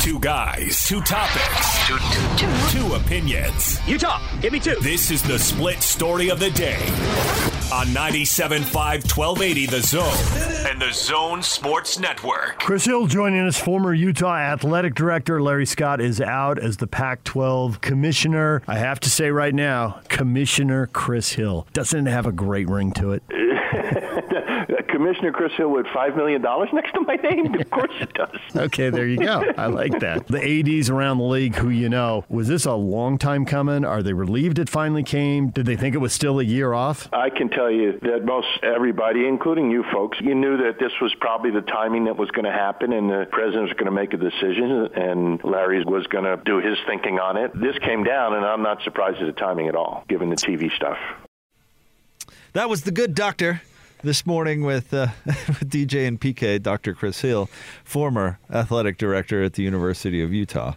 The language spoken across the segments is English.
Two guys, two topics, two, two, two. two opinions. Utah, give me two. This is the split story of the day on 97.5 1280 The Zone and The Zone Sports Network. Chris Hill joining us, former Utah athletic director. Larry Scott is out as the Pac 12 commissioner. I have to say right now, Commissioner Chris Hill doesn't have a great ring to it. Commissioner Chris Hill with $5 million next to my name? Of course it does. okay, there you go. I like that. The ADs around the league who you know, was this a long time coming? Are they relieved it finally came? Did they think it was still a year off? I can tell you that most everybody, including you folks, you knew that this was probably the timing that was going to happen and the president was going to make a decision and Larry was going to do his thinking on it. This came down and I'm not surprised at the timing at all, given the TV stuff. That was the good doctor this morning with, uh, with DJ and PK, Dr. Chris Hill, former athletic director at the University of Utah.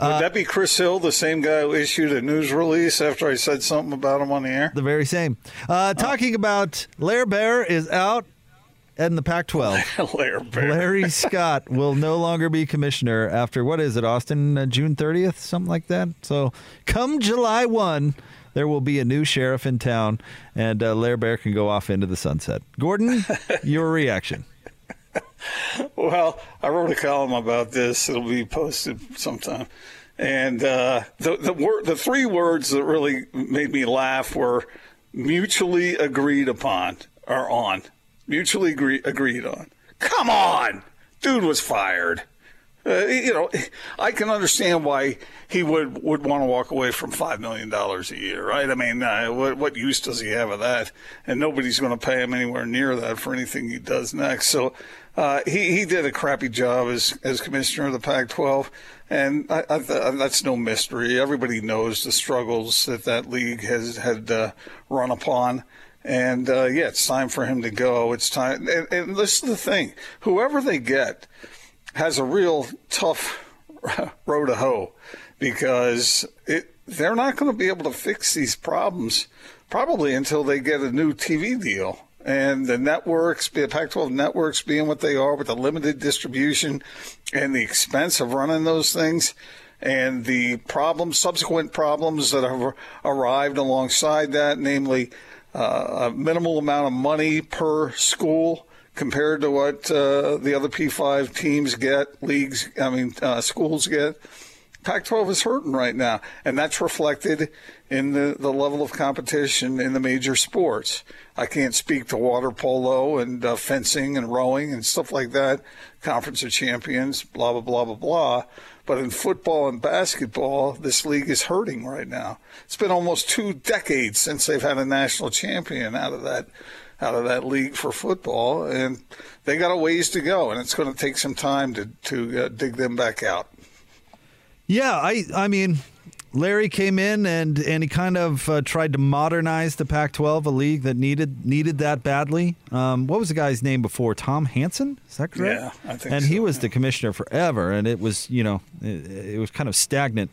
Would uh, that be Chris Hill, the same guy who issued a news release after I said something about him on the air? The very same. Uh, talking about Lair Bear is out in the Pac 12. Larry Scott will no longer be commissioner after, what is it, Austin, uh, June 30th, something like that? So come July 1 there will be a new sheriff in town, and uh, Lair Bear can go off into the sunset. Gordon, your reaction? Well, I wrote a column about this. It'll be posted sometime. And uh, the the word, the three words that really made me laugh were mutually agreed upon or on. Mutually agree, agreed on. Come on, dude was fired. Uh, you know, I can understand why he would, would want to walk away from $5 million a year, right? I mean, uh, what, what use does he have of that? And nobody's going to pay him anywhere near that for anything he does next. So uh, he, he did a crappy job as, as commissioner of the Pac 12. And I, I, that's no mystery. Everybody knows the struggles that that league has had uh, run upon. And uh, yeah, it's time for him to go. It's time. And, and this is the thing whoever they get, has a real tough row to hoe because it, they're not going to be able to fix these problems probably until they get a new TV deal. And the networks, the Pac 12 networks being what they are with the limited distribution and the expense of running those things and the problems, subsequent problems that have arrived alongside that, namely uh, a minimal amount of money per school compared to what uh, the other P5 teams get, leagues, I mean, uh, schools get. Pac 12 is hurting right now, and that's reflected in the, the level of competition in the major sports. I can't speak to water polo and uh, fencing and rowing and stuff like that, Conference of Champions, blah, blah, blah, blah, blah. But in football and basketball, this league is hurting right now. It's been almost two decades since they've had a national champion out of that out of that league for football, and they got a ways to go, and it's going to take some time to to uh, dig them back out. Yeah, I I mean, Larry came in and and he kind of uh, tried to modernize the Pac-12, a league that needed needed that badly. Um, what was the guy's name before? Tom Hansen, is that correct? Yeah, I think. And so, he was yeah. the commissioner forever, and it was you know it, it was kind of stagnant.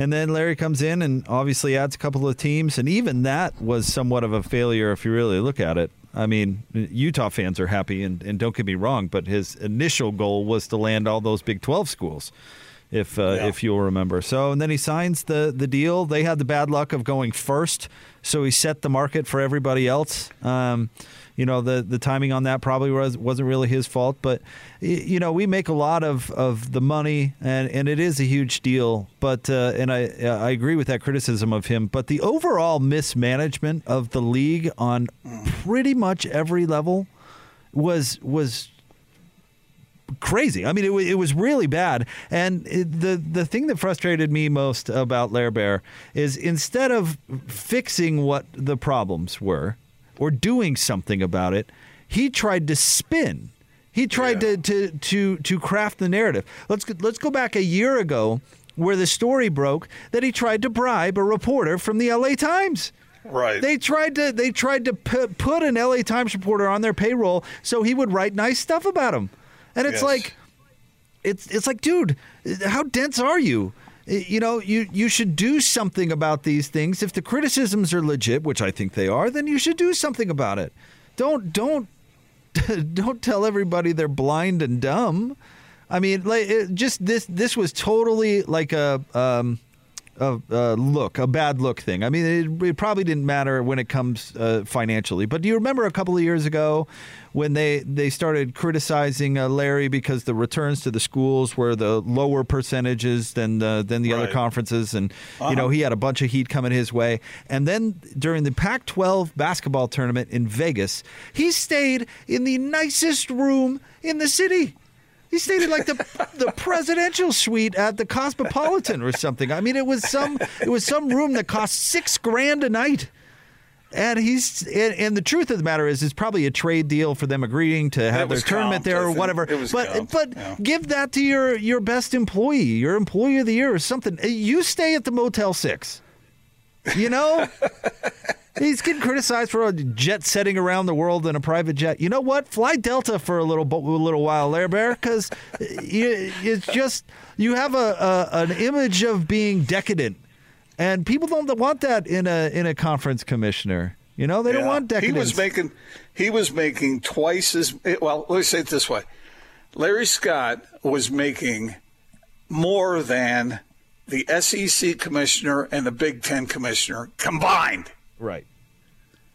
And then Larry comes in and obviously adds a couple of teams, and even that was somewhat of a failure if you really look at it. I mean, Utah fans are happy, and, and don't get me wrong, but his initial goal was to land all those Big 12 schools, if uh, Yeah. if you'll remember. So, and then he signs the, the deal. They had the bad luck of going first, so he set the market for everybody else. Um, you know, the, the timing on that probably was, wasn't really his fault, but, you know, we make a lot of, of the money, and, and it is a huge deal. But, uh, and I, I agree with that criticism of him, but the overall mismanagement of the league on pretty much every level was was crazy. I mean, it, wa- it was really bad. And it, the the thing that frustrated me most about Lair Bear is instead of fixing what the problems were or doing something about it, he tried to spin. He tried Yeah. to, to to to craft the narrative. Let's go, let's go back a year ago where the story broke that he tried to bribe a reporter from the LA Times. Right. They tried to they tried to pu- put an LA Times reporter on their payroll so he would write nice stuff about him. And it's Yes. like it's it's like dude, how dense are you? You know, you you should do something about these things. If the criticisms are legit, which I think they are, then you should do something about it. Don't don't don't tell everybody they're blind and dumb. I mean, like, it just this this was totally like a um, a, a look, a bad look thing. I mean, it, it probably didn't matter when it comes uh, financially. But do you remember a couple of years ago when they they started criticizing uh, Larry because the returns to the schools were the lower percentages than the, than the other conferences, and you know he had a bunch of heat coming his way. And then during the Pac-12 basketball tournament in Vegas, he stayed in the nicest room in the city. He stayed in like the the presidential suite at the Cosmopolitan or something. I mean, it was some it was some room that cost six grand a night. And he's and, and the truth of the matter is, it's probably a trade deal for them agreeing to have their tournament there or whatever. But but yeah. give that to your your best employee, your employee of the year or something. You stay at the Motel Six. You know. He's getting criticized for a jet setting around the world in a private jet. You know what? Fly Delta for a little a little while there, Bear, because it's just you have a, a an image of being decadent, and people don't want that in a in a conference commissioner. You know, they don't want decadence. He was making he was making twice as well. Let me say it this way: Larry Scott was making more than the SEC commissioner and the Big Ten commissioner combined. Right.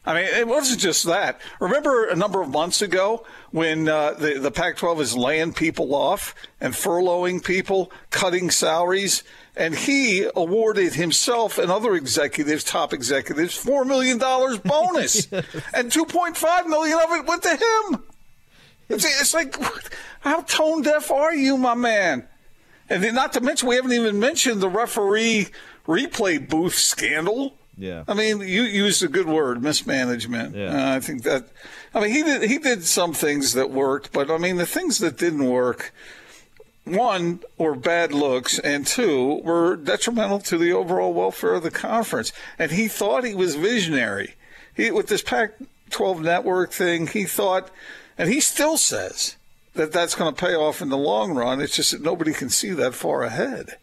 I mean, it wasn't just that. Remember a number of months ago when uh, the, the Pac 12 is laying people off and furloughing people, cutting salaries, and he awarded himself and other executives, top executives, $4 million bonus, and 2.5 million of it went to him. It's, it's like, how tone deaf are you, my man? And then not to mention, we haven't even mentioned the referee replay booth scandal. Yeah. I mean, you used a good word, mismanagement. Yeah. Uh, I think that. I mean, he did he did some things that worked, but I mean, the things that didn't work, one were bad looks, and two were detrimental to the overall welfare of the conference. And he thought he was visionary. He with this Pac-12 network thing, he thought, and he still says that that's going to pay off in the long run. It's just that nobody can see that far ahead.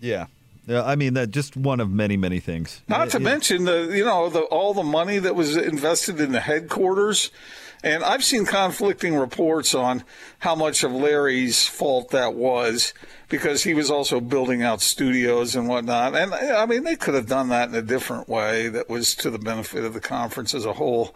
Yeah. Yeah. I mean, that just one of many many things. Not to Yeah. mention the you know the all the money that was invested in the headquarters, and I've seen conflicting reports on how much of Larry's fault that was because he was also building out studios and whatnot. And I mean, they could have done that in a different way that was to the benefit of the conference as a whole.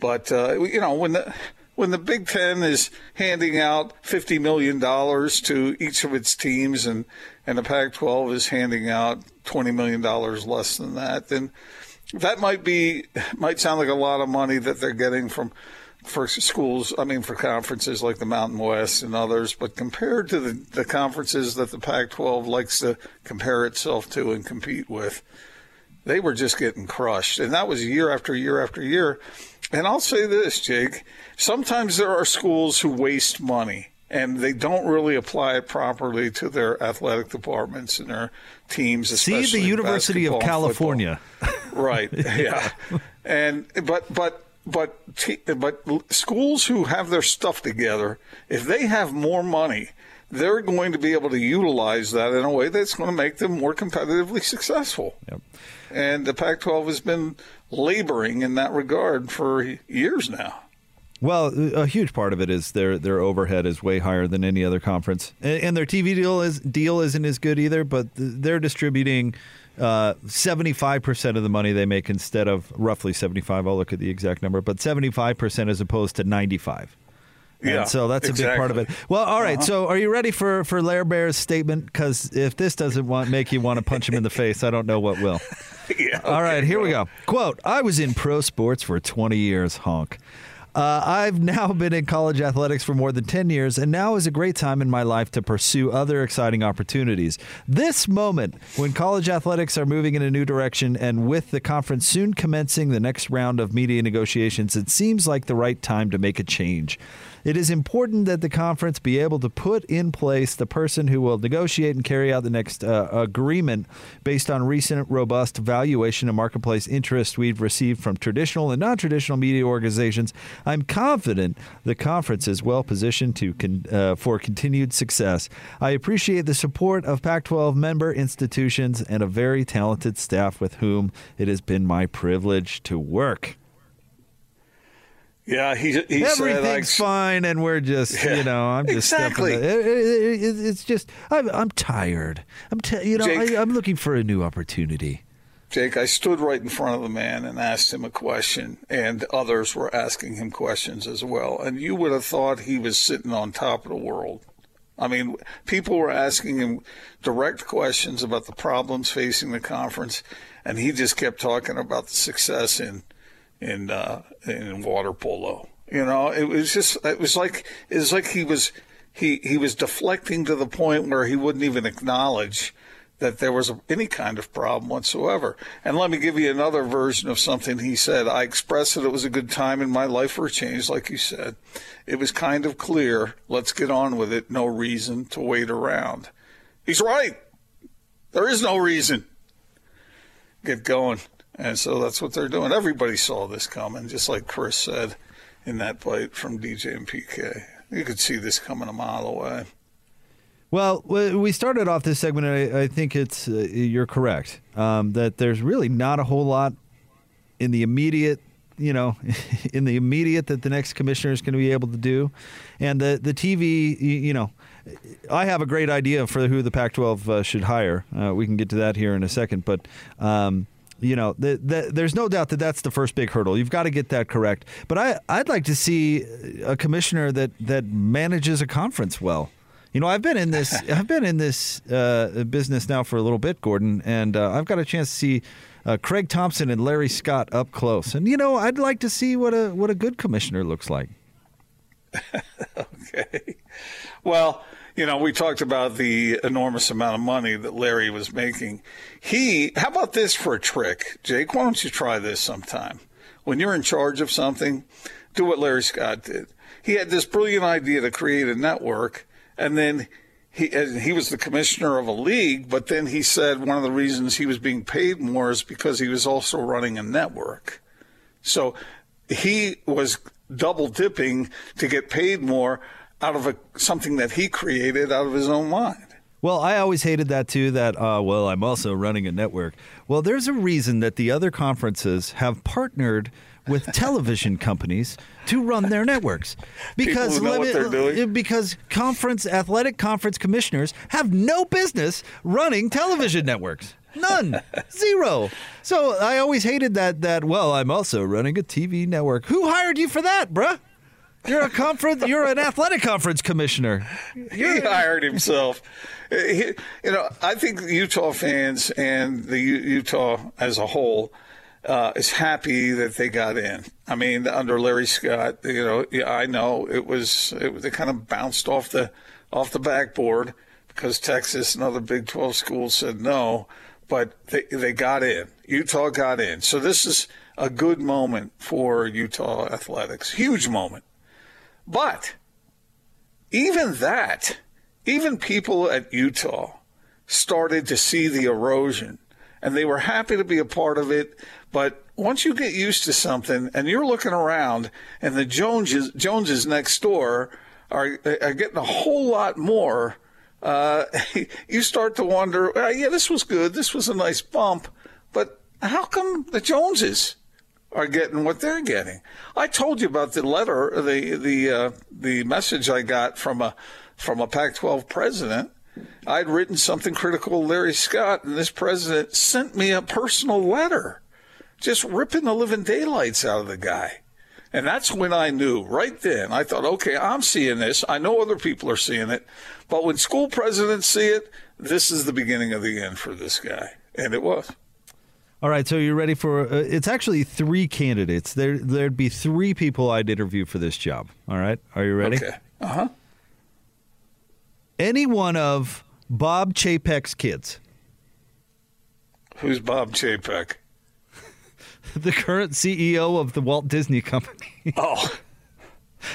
But uh, you know when the when the Big Ten is handing out fifty million dollars to each of its teams, and and the Pac-12 is handing out twenty million dollars less than that, then that might be might sound like a lot of money that they're getting from for schools. I mean, for conferences like the Mountain West and others, but compared to the, the conferences that the Pac-12 likes to compare itself to and compete with, they were just getting crushed. And that was year after year after year. And I'll say this, Jake, sometimes there are schools who waste money and they don't really apply it properly to their athletic departments and their teams. See the University of basketball and football. California. Right. Yeah. and but but but t- but schools who have their stuff together, if they have more money, they're going to be able to utilize that in a way that's going to make them more competitively successful. Yep. And the Pac-12 has been laboring in that regard for years now. Well, a huge part of it is their their overhead is way higher than any other conference, and, and their TV deal is deal isn't as good either. But they're distributing uh, seventy five percent of the money they make instead of roughly seventy five. I'll look at the exact number, but seventy five percent as opposed to ninety five. Yeah, and so that's a big part of it. Well, all right, uh-huh. So, are you ready for for Lair Bear's statement? Because if this doesn't want make you want to punch him in the face, I don't know what will. yeah. All right, here we go. Quote I was in pro sports for 20 years, honk. Uh, I've now been in college athletics for more than 10 years, and now is a great time in my life to pursue other exciting opportunities. This moment, when college athletics are moving in a new direction, and with the conference soon commencing the next round of media negotiations, it seems like the right time to make a change. It is important that the conference be able to put in place the person who will negotiate and carry out the next uh, agreement based on recent robust valuation and marketplace interest we've received from traditional and non traditional media organizations. I'm confident the conference is well positioned to con- uh, for continued success. I appreciate the support of Pac 12 member institutions and a very talented staff with whom it has been my privilege to work. Yeah, he, he everything's fine, and we're just Yeah, you know I'm just exactly. stepping it- it- it- it's just I'm I'm tired. I'm t- you know Jake- I, I'm looking for a new opportunity. Jake, I stood right in front of the man and asked him a question, and others were asking him questions as well. And you would have thought he was sitting on top of the world. I mean, people were asking him direct questions about the problems facing the conference, and he just kept talking about the success in in uh, in water polo. You know, it was just it was like it was like he was he he was deflecting to the point where he wouldn't even acknowledge that there was any kind of problem whatsoever. And let me give you another version of something he said. I expressed that it was a good time in my life for a change, like you said. It was kind of clear. Let's get on with it. No reason to wait around. He's right. There is no reason. Get going. And so that's what they're doing. Everybody saw this coming, just like Chris said in that bite from DJ and PK. You could see this coming a mile away. Well, we started off this segment, and I, I think it's uh, you're correct um, that there's really not a whole lot in the immediate, you know, in the immediate that the next commissioner is going to be able to do, and the the TV, you, you know. I have a great idea for who the Pac-12 uh, should hire. Uh, we can get to that here in a second, but um, you know, the, the, there's no doubt that that's the first big hurdle. You've got to get that correct. But I, I'd like to see a commissioner that that manages a conference well. You know, I've been in this. I've been in this uh, business now for a little bit, Gordon, and uh, I've got a chance to see uh, Craig Thompson and Larry Scott up close. And you know, I'd like to see what a what a good commissioner looks like. Okay. Well, you know, we talked about the enormous amount of money that Larry was making. He, how about this for a trick? Jake, why don't you try this sometime? When you're in charge of something, do what Larry Scott did. He had this brilliant idea to create a network, and then he, he was the commissioner of a league, but then he said one of the reasons he was being paid more is because he was also running a network. So he was double dipping to get paid more out of a, something that he created out of his own mind. Well, I always hated that too. That uh, well, I'm also running a network. Well, there's a reason that the other conferences have partnered with television companies to run their networks because who know let what they're doing. because conference athletic conference commissioners have no business running television networks. None, zero. So I always hated that. That well, I'm also running a TV network. Who hired you for that, bruh? You're a conference. You're an athletic conference commissioner. You're, He hired himself. He- you know, I think Utah fans and the U- Utah as a whole uh, is happy that they got in. I mean, under Larry Scott, you know, yeah, I know it was it, they kind of bounced off the off the backboard because Texas and other Big 12 schools said no, but they they got in. Utah got in. So this is a good moment for Utah athletics. Huge moment. But even that, even people at Utah started to see the erosion and they were happy to be a part of it. But once you get used to something and you're looking around and the Joneses, Joneses next door are, are getting a whole lot more, uh, you start to wonder, "Ah, yeah, this was good. This was a nice bump. But how come the Joneses are getting what they're getting. I told you about the letter, the the uh, the message I got from a from a Pac-12 president. I'd written something critical of Larry Scott, and this president sent me a personal letter, just ripping the living daylights out of the guy. And that's when I knew right then. I thought, okay, I'm seeing this. I know other people are seeing it. But when school presidents see it, this is the beginning of the end for this guy. And it was. All right, so you're ready for? Uh, it's actually three candidates. There, there'd be three people I'd interview for this job. All right, are you ready? Okay. Uh huh. Any one of Bob Chapek's kids, Who's Bob Chapek? the current CEO of the Walt Disney Company. Oh.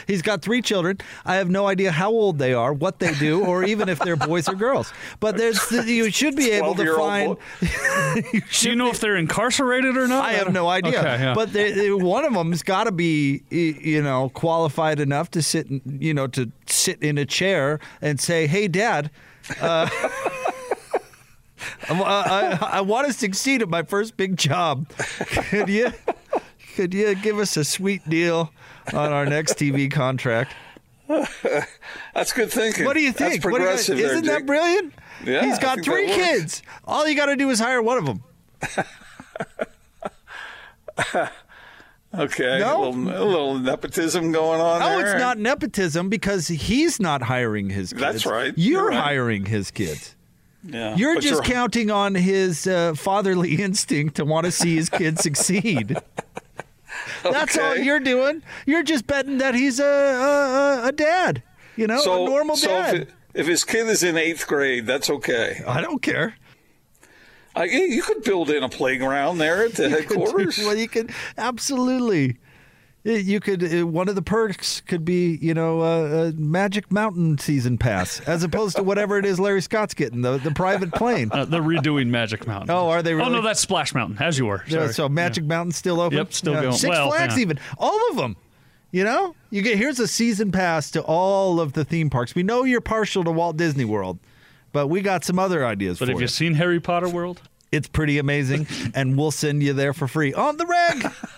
He's got three children. I have no idea how old they are, what they do, or even if they're boys or girls. But there's you should be able to find. boy. Do you know if they're incarcerated or not? I have no idea. Okay, yeah. But they, they- one of them's got to be, you know, qualified enough to sit, in- you know, to sit in a chair and say, "Hey, Dad." Uh, I, I, I want to succeed at my first big job. Could you, Could you give us a sweet deal on our next TV contract? That's good thinking. What do you think? What do you- progressive there, isn't that brilliant? Yeah, He's got three kids. All you got to do is hire one of them. Okay, No? a, little, a little nepotism going on No, there. it's not nepotism because he's not hiring his kids. That's right. You're, You're right. hiring his kids. Yeah, You're just counting on his uh, fatherly instinct to want to see his kid succeed. That's all you're doing. You're just betting that he's a a, a, dad. You know, so, a normal so dad. If, it- if his kid is in eighth grade, that's okay. I don't care. I, you could build in a playground there at the headquarters. well, you could absolutely. You could. uh, One of the perks could be, you know, uh, a Magic Mountain season pass, as opposed to whatever it is Larry Scott's getting the the private plane. Uh, they're redoing Magic Mountain. Oh, are they Oh no, that's Splash Mountain, as you were. Yeah, Sorry. so Magic Mountain still open. Yep, still going. Six Well, Flags, yeah. even all of them. You know, you get here's a season pass to all of the theme parks. We know you're partial to Walt Disney World, but we got some other ideas But for have you. you seen Harry Potter World? It's pretty amazing, and we'll send you there for free on the reg.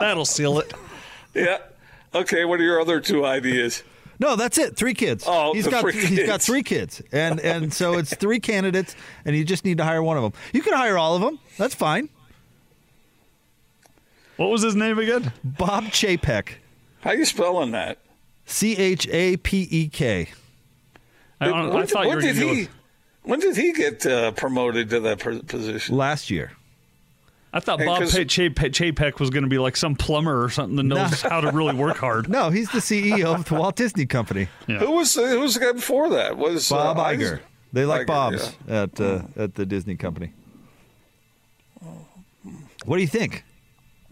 That'll seal it. yeah. Okay. What are your other two ideas? No, that's it. Three kids. Oh, he's the got three he's got three kids, and and so it's three candidates, and you just need to hire one of them. You can hire all of them. That's fine. What was his name again? Bob Chapek, How you spelling that? C H A P E K. I, don't, I When- thought you when were did going to he? go. When did he get uh, promoted to that position? Last year. I thought Bob Bob 'cause- Pe- Chapek Chapek was going to be like some plumber or something that knows how to really work hard. No, he's the CEO of the Walt Disney Company. Yeah. Who was the, who was the guy before that? Was Bob uh, Iger. They like Iger, Bob's at uh, at the Disney Company. What do you think?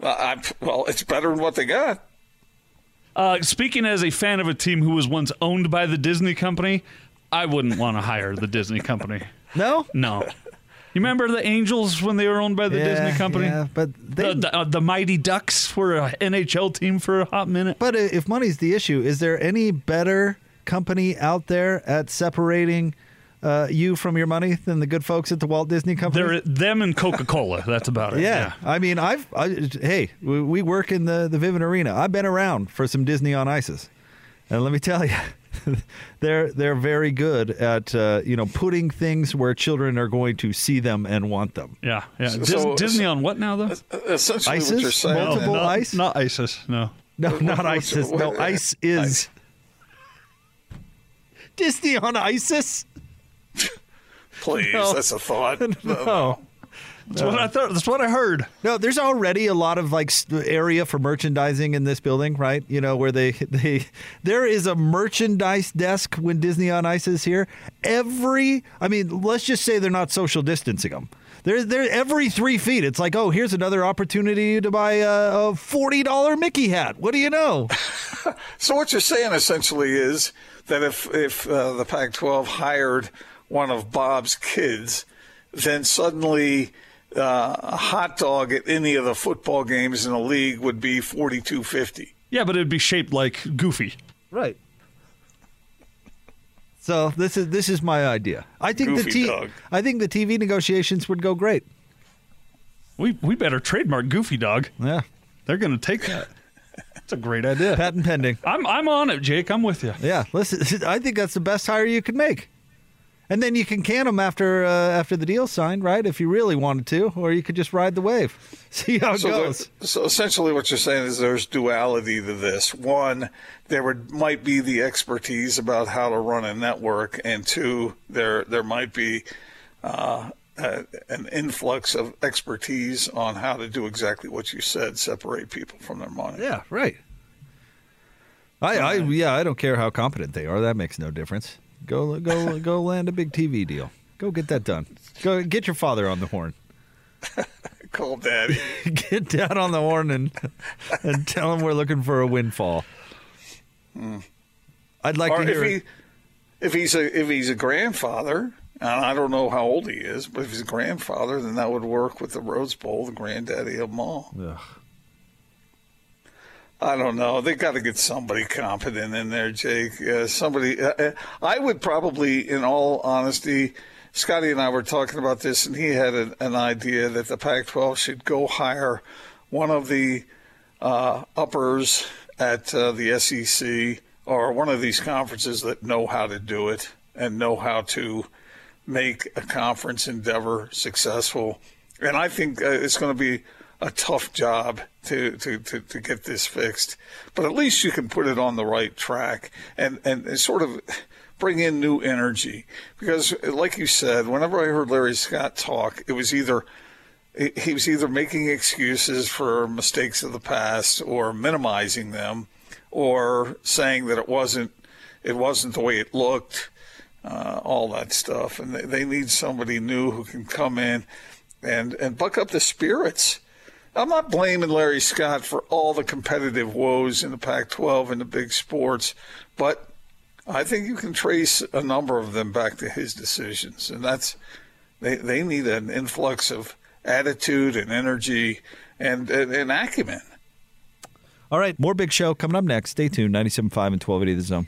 Uh, I, well, it's better than what they got. Uh, speaking as a fan of a team who was once owned by the Disney company, I wouldn't want to hire the Disney company. No, No. You remember the Angels when they were owned by the Disney company? Yeah, but they, The, the, uh, the Mighty Ducks were an NHL team for a hot minute. but if money's the issue, is there any better company out there at separating uh, you from your money than the good folks at the Walt Disney Company? They're them and Coca Cola. That's about it. Yeah. I mean, I've I, hey, we, we work in the the Vivint Arena. I've been around for some Disney on Ices, and let me tell you, they're they're very good at uh, you know putting things where children are going to see them and want them. Yeah. Yeah. Dis- so- Disney on what now though? Essentially, ISIS? what you're saying. Multiple not, ice? Not ISIS. No. No, What- not what's- ISIS. No, what- ice is Disney on ISIS. Please, No. that's a thought. No. That's what I thought. That's what I heard. No, there's already a lot of like area for merchandising in this building, right? You know where they they there is a merchandise desk when Disney on Ice is here. Every, I mean, let's just say they're not social distancing them. They're, they're every three feet. It's like, oh, here's another opportunity to buy a, a forty dollar Mickey hat. What do you know? So what you're saying essentially is that if if uh, the Pac-12 hired one of Bob's kids, then suddenly uh, a hot dog at any of the football games in the league would be forty two fifty. Yeah, but it'd be shaped like Goofy. Right. So this is this is my idea. I think the Goofy t- dog. I think the TV negotiations would go great. We we better trademark Goofy Dog. Yeah, They're going to take that. That's a great idea. patent pending. I'm I'm on it, Jake. I'm with you. Yeah, listen, I think that's the best hire you could make. And then you can can them after uh, after the deal's signed, right? If you really wanted to, or you could just ride the wave, see how it So, goes. the, so essentially, what you're saying is there's duality to this. One, there would might be the expertise about how to run a network, and two, there there might be uh, uh, an influx of expertise on how to do exactly what you said: separate people from their money. Yeah, right. I, I yeah, I don't care how competent they are. That makes no difference. Go go go land a big TV deal. Go get that done. Go get your father on the horn. Call daddy. Get down on the horn and and tell him we're looking for a windfall. Hmm. I'd like or to if hear. he if he's a if he's a grandfather. And I don't know how old he is, but if he's a grandfather, then that would work with the Rose Bowl, the granddaddy of them all. Ugh. I don't know. They got to get somebody competent in there, Jake. Uh, somebody. Uh, uh, I would probably, in all honesty, Scotty and I were talking about this, and he had an, an idea that the Pac-12 should go hire one of the uh, uppers at uh, the SEC or one of these conferences that know how to do it and know how to make a conference endeavor successful. And I think uh, it's going to be a tough job to, to, to, to, get this fixed. But at least you can put it on the right track and, and sort of bring in new energy. Because, like you said, whenever I heard Larry Scott talk, it was either he was either making excuses for mistakes of the past or minimizing them or saying that it wasn't it wasn't the way it looked uh, all that stuff and they, they need somebody new who can come in and and buck up the spirits I'm not blaming Larry Scott for all the competitive woes in the Pac 12 and the big sports, but I think you can trace a number of them back to his decisions. And that's, they, they need an influx of attitude and energy and, and, and acumen. All right, more big show coming up next. Stay tuned. 97.5 and 1280 The Zone.